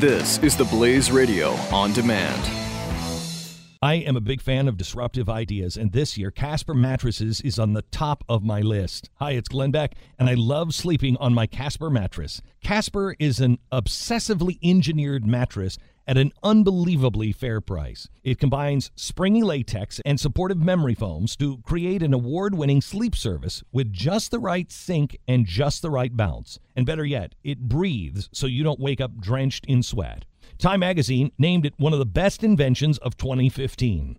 This is the Blaze Radio on demand. I am a big fan of disruptive ideas, and this year Casper Mattresses is on the top of my list. Hi, it's Glenn Beck, and I love sleeping on my Casper mattress. Casper is an obsessively engineered mattress at an unbelievably fair price. It combines springy latex and supportive memory foams to create an award winning sleep service with just the right sink and just the right bounce. And better yet, it breathes so you don't wake up drenched in sweat. Time magazine named it one of the best inventions of 2015.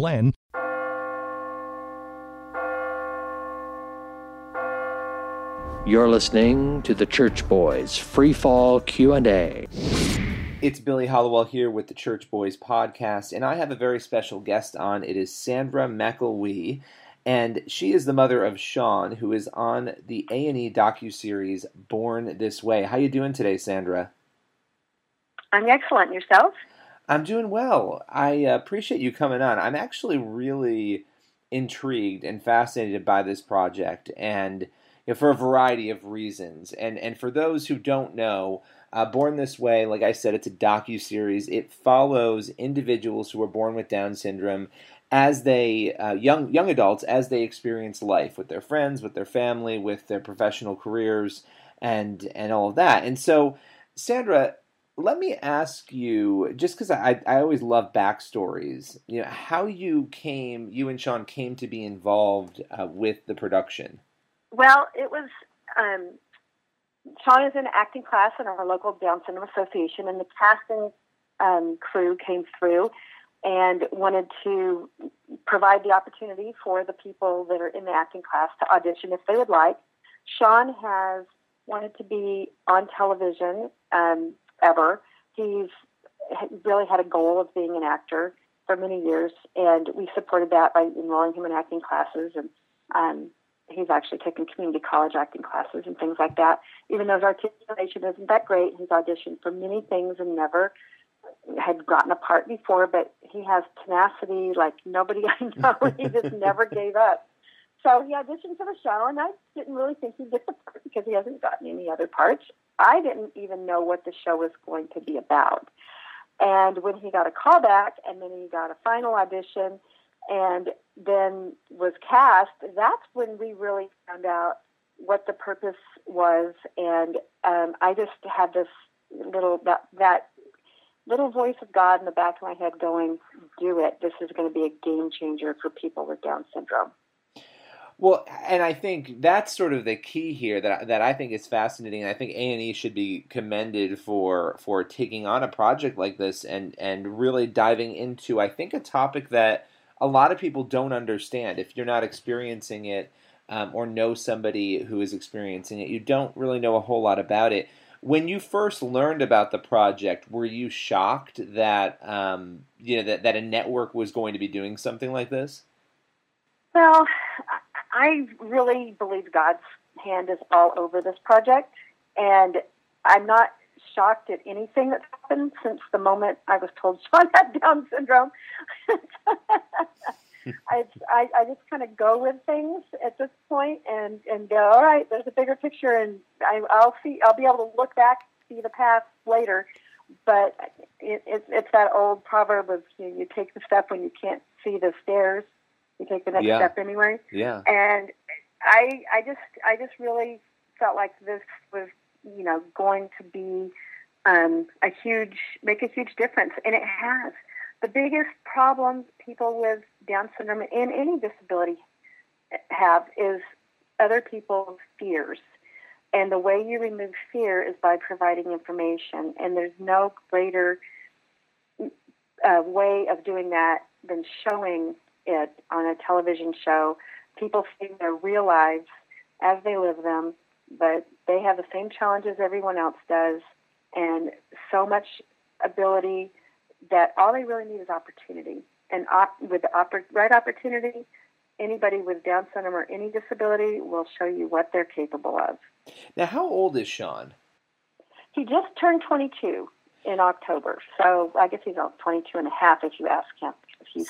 Glenn. You're listening to the Church Boys Free Fall Q&A. It's Billy Hallowell here with the Church Boys podcast, and I have a very special guest on. It is Sandra McElwee, and she is the mother of Sean, who is on the A&E docu-series Born This Way. How you doing today, Sandra? I'm excellent. Yourself? I'm doing well. I uh, appreciate you coming on. I'm actually really intrigued and fascinated by this project, and you know, for a variety of reasons. And and for those who don't know, uh, Born This Way, like I said, it's a docu series. It follows individuals who are born with Down syndrome as they uh, young young adults as they experience life with their friends, with their family, with their professional careers, and and all of that. And so, Sandra, let me ask you, just because I, I always love backstories, you know, how you came, you and Sean came to be involved uh, with the production. Well, it was um, Sean is in acting class in our local Down Syndrome Association, and the casting um, crew came through and wanted to provide the opportunity for the people that are in the acting class to audition if they would like. Sean has wanted to be on television um, ever. He's really had a goal of being an actor for many years, and we supported that by enrolling him in acting classes. And um, he's actually taken community college acting classes and things like that. Even though his articulation isn't that great, he's auditioned for many things and never had gotten a part before. But he has tenacity like nobody I know. he just never gave up. So he auditioned for the show, and I didn't really think he'd get the part because he hasn't gotten any other parts. I didn't even know what the show was going to be about. And when he got a call back, and then he got a final audition, and then was cast, that's when we really found out what the purpose was. And um, I just had this little that that little voice of God in the back of my head going, "Do it! This is going to be a game changer for people with Down syndrome." Well, and I think that's sort of the key here that that I think is fascinating. And I think A and E should be commended for for taking on a project like this and and really diving into I think a topic that a lot of people don't understand. If you're not experiencing it um, or know somebody who is experiencing it, you don't really know a whole lot about it. When you first learned about the project, were you shocked that um, you know that, that a network was going to be doing something like this? Well, I really believe God's hand is all over this project, and I'm not shocked at anything that's happened since the moment I was told Sean had Down syndrome. I, I, just kind of go with things at this point and and go. All right, there's a bigger picture, and I, I'll see. I'll be able to look back, see the path later. But it, it, it's that old proverb of you, know, you take the step when you can't see the stairs you take the next yeah. step anyway. Yeah. And I I just I just really felt like this was you know going to be um, a huge make a huge difference, and it has. The biggest problem people with Down syndrome and any disability have is other people's fears. And the way you remove fear is by providing information. And there's no greater uh, way of doing that than showing it on a television show. People see their real lives as they live them, but they have the same challenges everyone else does, and so much ability that all they really need is opportunity. And op- with the oppor- right opportunity, anybody with Down syndrome or any disability will show you what they're capable of. Now, how old is Sean? He just turned 22 in October, so I guess he's 22 and a half if you ask him. If he's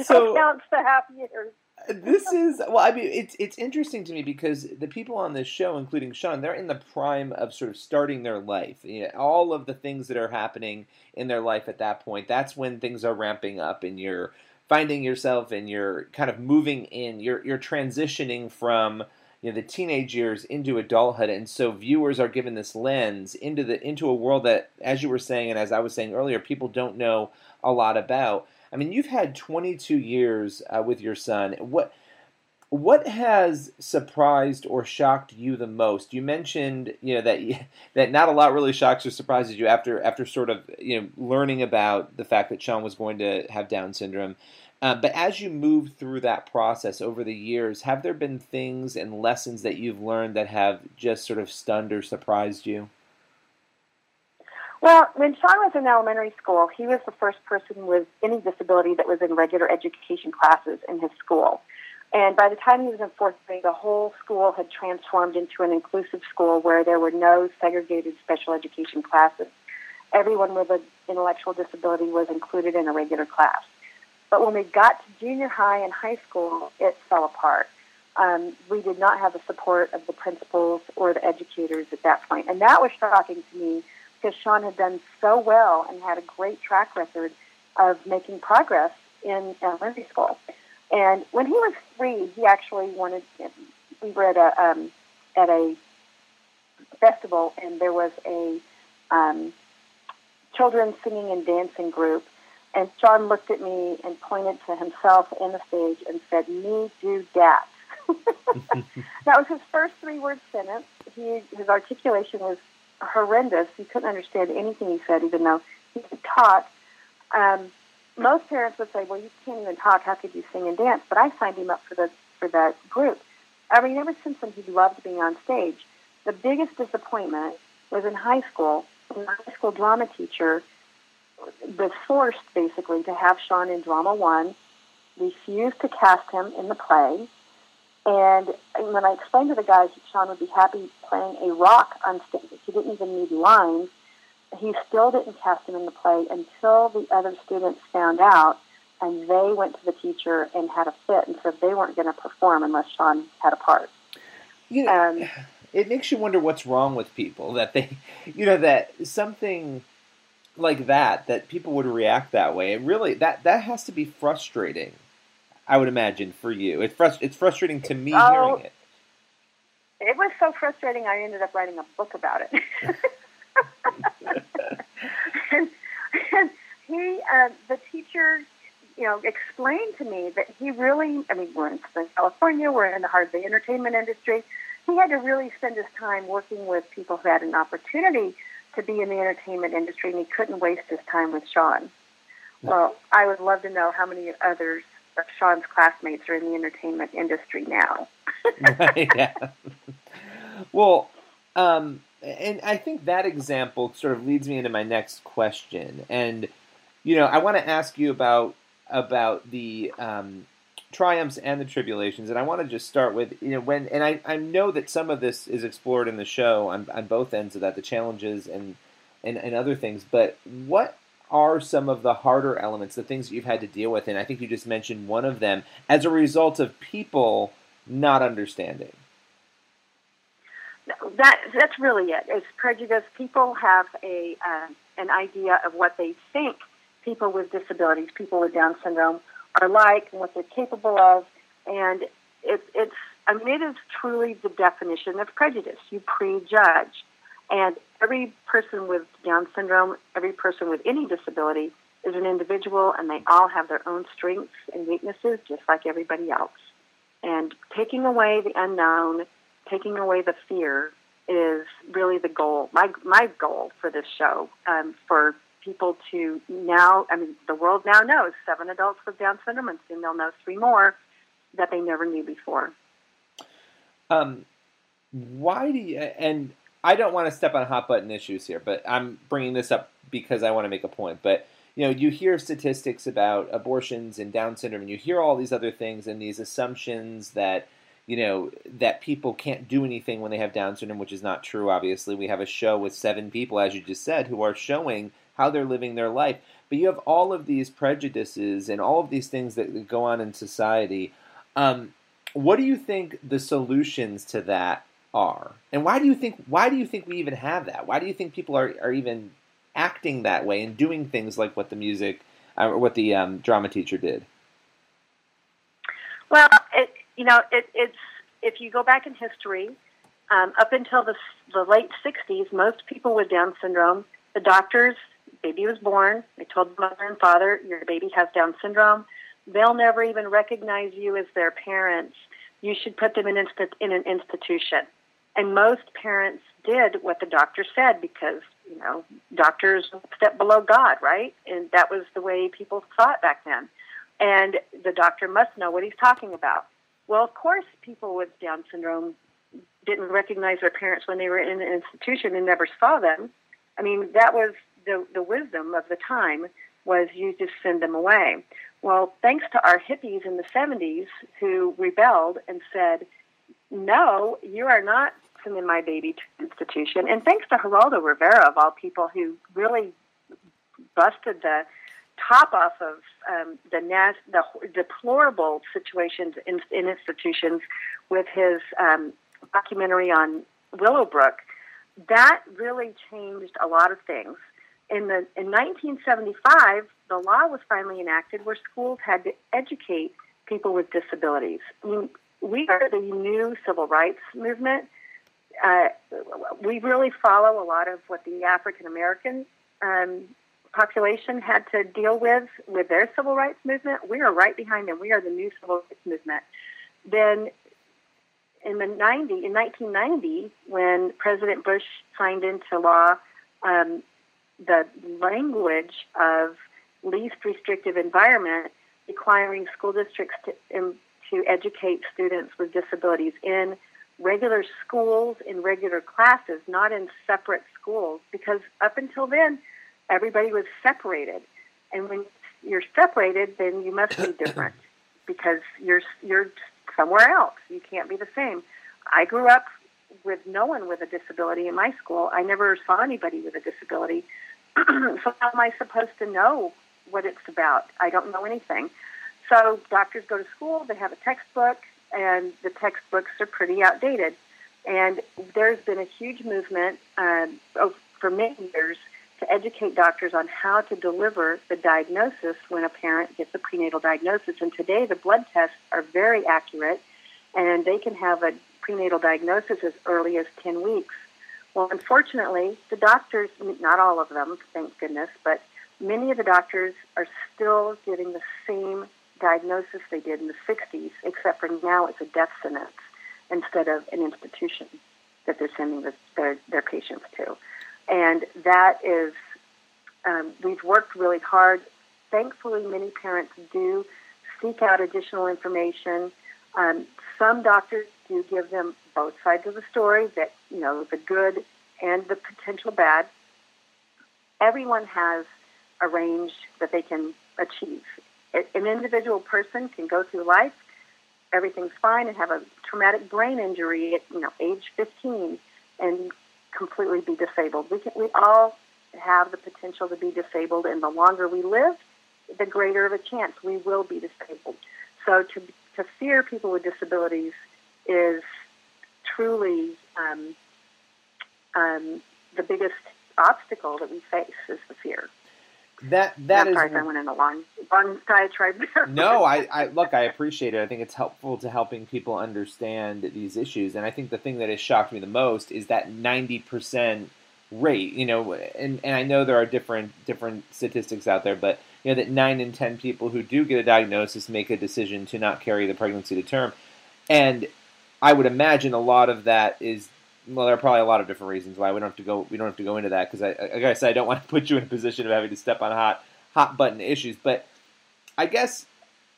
so counts the half years. this is well i mean it's it's interesting to me because the people on this show including sean they're in the prime of sort of starting their life you know, all of the things that are happening in their life at that point that's when things are ramping up and you're finding yourself and you're kind of moving in you're you're transitioning from you know the teenage years into adulthood and so viewers are given this lens into the into a world that as you were saying and as i was saying earlier people don't know a lot about I mean, you've had 22 years uh, with your son. What what has surprised or shocked you the most? You mentioned, you know, that that not a lot really shocks or surprises you after after sort of you know learning about the fact that Sean was going to have Down syndrome. Uh, but as you move through that process over the years, have there been things and lessons that you've learned that have just sort of stunned or surprised you? Well, when Sean was in elementary school, he was the first person with any disability that was in regular education classes in his school. And by the time he was in fourth grade, the whole school had transformed into an inclusive school where there were no segregated special education classes. Everyone with an intellectual disability was included in a regular class. But when we got to junior high and high school, it fell apart. Um, we did not have the support of the principals or the educators at that point. And that was shocking to me because Sean had done so well and had a great track record of making progress in elementary school. And when he was three, he actually wanted. We were at a um, at a festival, and there was a um, children's singing and dancing group. And Sean looked at me and pointed to himself in the stage and said, "Me do that." that was his first three-word sentence. He, his articulation was horrendous. You couldn't understand anything he said, even though he could talk. Um, most parents would say, "Well, you can't even talk. How could you sing and dance?" But I signed him up for the for that group. I mean, ever since then, he loved being on stage. The biggest disappointment was in high school. My high school drama teacher was forced, basically, to have Sean in drama one. Refused to cast him in the play and when I explained to the guys that Sean would be happy playing a rock on stage, he didn't even need lines, he still didn't cast him in the play until the other students found out and they went to the teacher and had a fit and said they weren't going to perform unless Sean had a part. You know, um, it makes you wonder what's wrong with people that they, you know, that something like that that people would react that way. It really that that has to be frustrating I would imagine for you. It's frust- it's frustrating to me oh, hearing it. It was so frustrating. I ended up writing a book about it. and, and, he, uh, the teacher, you know, explained to me that he really. I mean, we're in California. We're in the heart of the entertainment industry. He had to really spend his time working with people who had an opportunity to be in the entertainment industry, and he couldn't waste his time with Sean. Well, I would love to know how many others of Sean's classmates are in the entertainment industry now. yeah. Well, um, and I think that example sort of leads me into my next question. And you know, I want to ask you about about the um, triumphs and the tribulations. And I want to just start with you know when, and I, I know that some of this is explored in the show on, on both ends of that, the challenges and and, and other things. But what are some of the harder elements, the things that you've had to deal with? And I think you just mentioned one of them as a result of people not understanding. That that's really it. It's prejudice. People have a uh, an idea of what they think people with disabilities, people with Down syndrome, are like and what they're capable of, and it, it's I mean it is truly the definition of prejudice. You prejudge. And every person with Down syndrome, every person with any disability is an individual, and they all have their own strengths and weaknesses, just like everybody else. And taking away the unknown, taking away the fear, is really the goal. My my goal for this show, um, for people to now, I mean, the world now knows seven adults with Down syndrome, and soon they'll know three more that they never knew before. Um, why do you and I don't want to step on hot button issues here, but I'm bringing this up because I want to make a point. But you know, you hear statistics about abortions and Down syndrome, and you hear all these other things and these assumptions that you know that people can't do anything when they have Down syndrome, which is not true. Obviously, we have a show with seven people, as you just said, who are showing how they're living their life. But you have all of these prejudices and all of these things that go on in society. Um, what do you think the solutions to that are, and why do you think why do you think we even have that? Why do you think people are, are even acting that way and doing things like what the music uh, or what the um, drama teacher did? Well, you know, it, it's if you go back in history, um, up until the, the late '60s, most people with Down syndrome, the doctors, baby was born, they told the mother and father, "Your baby has Down syndrome." They'll never even recognize you as their parents. You should put them in, inst- in an institution. And most parents did what the doctor said because, you know, doctors step below God, right? And that was the way people thought back then. And the doctor must know what he's talking about. Well, of course, people with Down syndrome didn't recognize their parents when they were in an institution and never saw them. I mean, that was the, the wisdom of the time was you just send them away. Well, thanks to our hippies in the 70s who rebelled and said, no, you are not sending my baby to institution. And thanks to Geraldo Rivera, of all people, who really busted the top off of um, the, nas- the deplorable situations in, in institutions with his um, documentary on Willowbrook. That really changed a lot of things. In, the, in 1975, the law was finally enacted where schools had to educate people with disabilities. I mean, we are the new civil rights movement. Uh, we really follow a lot of what the African American um, population had to deal with with their civil rights movement. We are right behind them. We are the new civil rights movement. Then in the 90, in 1990, when President Bush signed into law um, the language of least restrictive environment, requiring school districts to, to educate students with disabilities in regular schools, in regular classes, not in separate schools, because up until then, everybody was separated. And when you're separated, then you must be different because you're you're somewhere else. You can't be the same. I grew up with no one with a disability in my school. I never saw anybody with a disability. so how am I supposed to know what it's about? I don't know anything. So doctors go to school, they have a textbook, and the textbooks are pretty outdated. And there's been a huge movement um, for many years to educate doctors on how to deliver the diagnosis when a parent gets a prenatal diagnosis. And today, the blood tests are very accurate, and they can have a prenatal diagnosis as early as 10 weeks. Well, unfortunately, the doctors, not all of them, thank goodness, but many of the doctors are still getting the same diagnosis they did in the 60s, except for now it's a death sentence instead of an institution that they're sending the, their, their patients to. And that is, um, we've worked really hard. Thankfully, many parents do seek out additional information. Um, some doctors do give them both sides of the story that, you know, the good and the potential bad. Everyone has a range that they can achieve. An individual person can go through life, everything's fine, and have a traumatic brain injury at, you know, age 15 and completely be disabled. We can, we all have the potential to be disabled, and the longer we live, the greater of a chance we will be disabled. So to to fear people with disabilities is truly um, um, the biggest obstacle that we face is the fear. That that is. Sorry, I went in a long, long diatribe there. no, I, I look. I appreciate it. I think it's helpful to helping people understand these issues. And I think the thing that has shocked me the most is that ninety percent rate. You know, and and I know there are different different statistics out there, but you know that nine in ten people who do get a diagnosis make a decision to not carry the pregnancy to term, and I would imagine a lot of that is well, there are probably a lot of different reasons why we don't have to go. We don't have to go into that because, I, like I said, I don't want to put you in a position of having to step on hot hot button issues. But I guess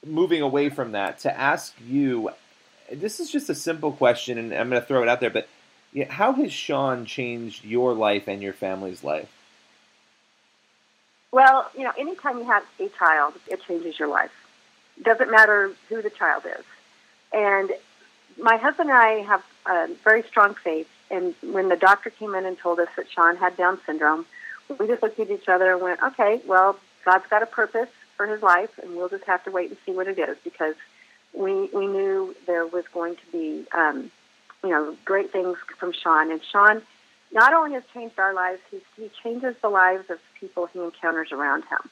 moving away from that to ask you, this is just a simple question, and I'm going to throw it out there. But how has Sean changed your life and your family's life? Well, you know, anytime you have a child, it changes your life. Doesn't matter who the child is. And my husband and I have a very strong faith. And when the doctor came in and told us that Sean had Down syndrome, we just looked at each other and went, okay, well, God's got a purpose for his life, and we'll just have to wait and see what it is because we we knew there was going to be, um, you know, great things from Sean. And Sean not only has changed our lives, he, he changes the lives of people he encounters around him.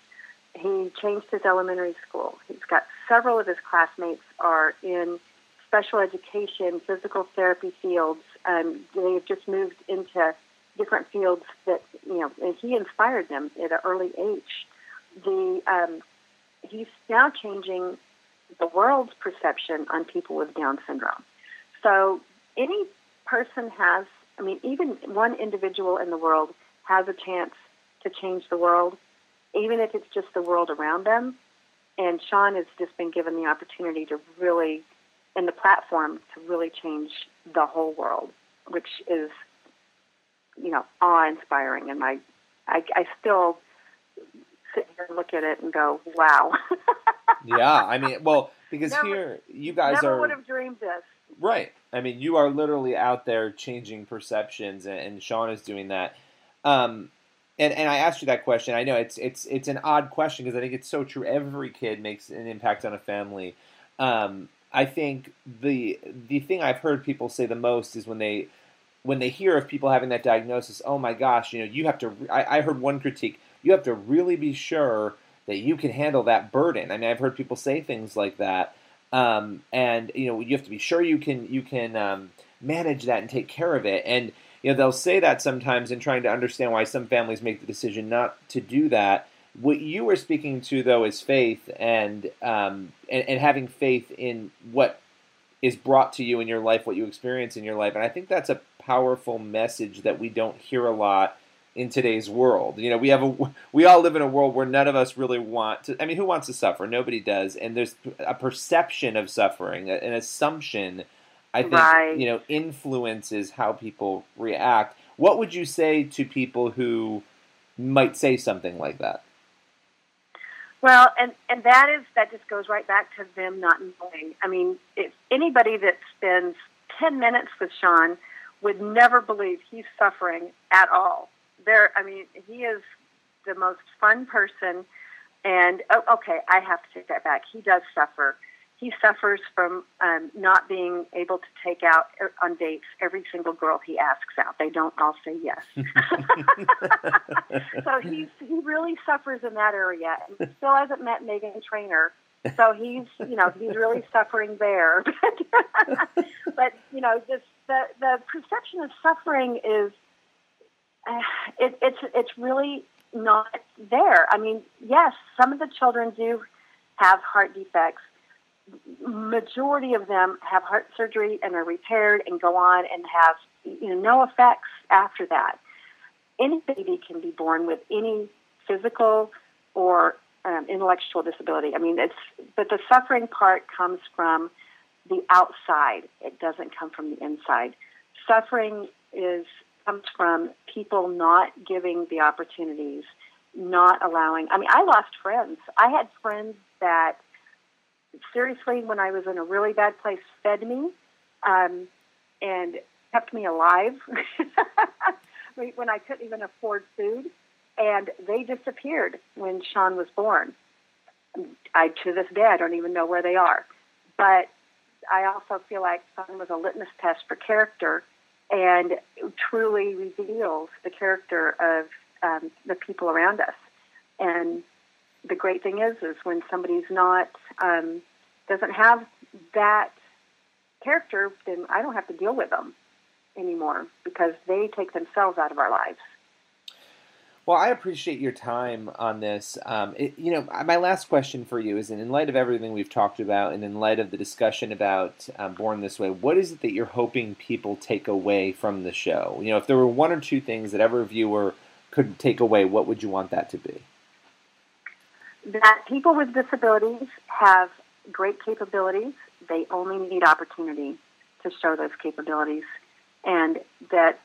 He changed his elementary school. He's got several of his classmates are in special education, physical therapy fields. Um, they've just moved into different fields that you know. And he inspired them at an early age. The um, he's now changing the world's perception on people with Down syndrome. So any person has, I mean, even one individual in the world has a chance to change the world, even if it's just the world around them. And Sean has just been given the opportunity to really, and the platform to really change the whole world, which is, you know, awe-inspiring. And my, I, I still sit here and look at it and go, "Wow." yeah, I mean, well, because never, here you guys never are would have dreamed this. Right. I mean, you are literally out there changing perceptions, and, and Sean is doing that. Um, and and I asked you that question. I know it's it's it's an odd question because I think it's so true. Every kid makes an impact on a family. Um, I think the the thing I've heard people say the most is when they when they hear of people having that diagnosis. Oh my gosh, you know, you have to. I, I heard one critique. You have to really be sure that you can handle that burden. I mean, I've heard people say things like that, um, and you know, you have to be sure you can you can um, manage that and take care of it. And you know, they'll say that sometimes in trying to understand why some families make the decision not to do that. What you were speaking to though is faith and um, and, and having faith in what is brought to you in your life, what you experience in your life, and I think that's a powerful message that we don't hear a lot in today's world. You know, we have a we all live in a world where none of us really want to. I mean, who wants to suffer? Nobody does, and there's a perception of suffering, an assumption. I think right. you know influences how people react. What would you say to people who might say something like that? Well, and and that is that just goes right back to them not knowing. I mean, if anybody that spends ten minutes with Sean would never believe he's suffering at all there, I mean, he is the most fun person. And oh, okay, I have to take that back. He does suffer. He suffers from um, not being able to take out er, on dates every single girl he asks out. They don't all say yes. so he's he really suffers in that area, and he still hasn't met Meghan Trainor. So he's you know he's really suffering there. but you know, just the the perception of suffering is it, it's it's really not there. I mean, yes, some of the children do have heart defects. Majority of them have heart surgery and are repaired and go on and have you know no effects after that. Any baby can be born with any physical or um, intellectual disability. I mean, it's but the suffering part comes from the outside. It doesn't come from the inside. Suffering is comes from people not giving the opportunities, not allowing. I mean, I lost friends. I had friends that, seriously, when I was in a really bad place, fed me um, and kept me alive when I couldn't even afford food. And they disappeared when Sean was born. I to this day I don't even know where they are. But I also feel like Sean was a litmus test for character and truly reveals the character of um, the people around us. And the great thing is, is when somebody's not um, doesn't have that character, then I don't have to deal with them anymore because they take themselves out of our lives. Well, I appreciate your time on this. Um, it, you know, my last question for you is: in light of everything we've talked about, and in light of the discussion about um, Born This Way, what is it that you're hoping people take away from the show? You know, if there were one or two things that every viewer could take away, what would you want that to be? That people with disabilities have great capabilities. They only need opportunity to show those capabilities. and that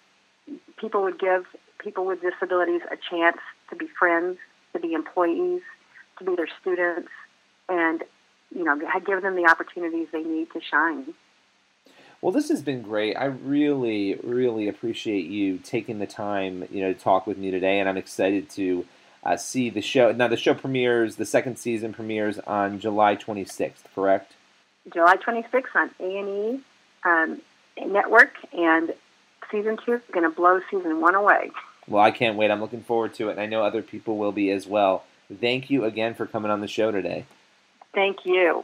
people would give people with disabilities a chance to be friends, to be employees, to be their students, and you know, give them the opportunities they need to shine. Well, this has been great. I really, really appreciate you taking the time, you know, to talk with me today, and I'm excited to uh, see the show. Now, the show premieres, the second season premieres on July 26th, correct? July 26th on A&E um, Network, and season two is going to blow season one away. Well, I can't wait. I'm looking forward to it, and I know other people will be as well. Thank you again for coming on the show today. Thank you.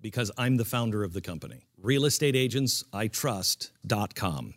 Because I'm the founder of the company. RealestateAgentsITrust.com.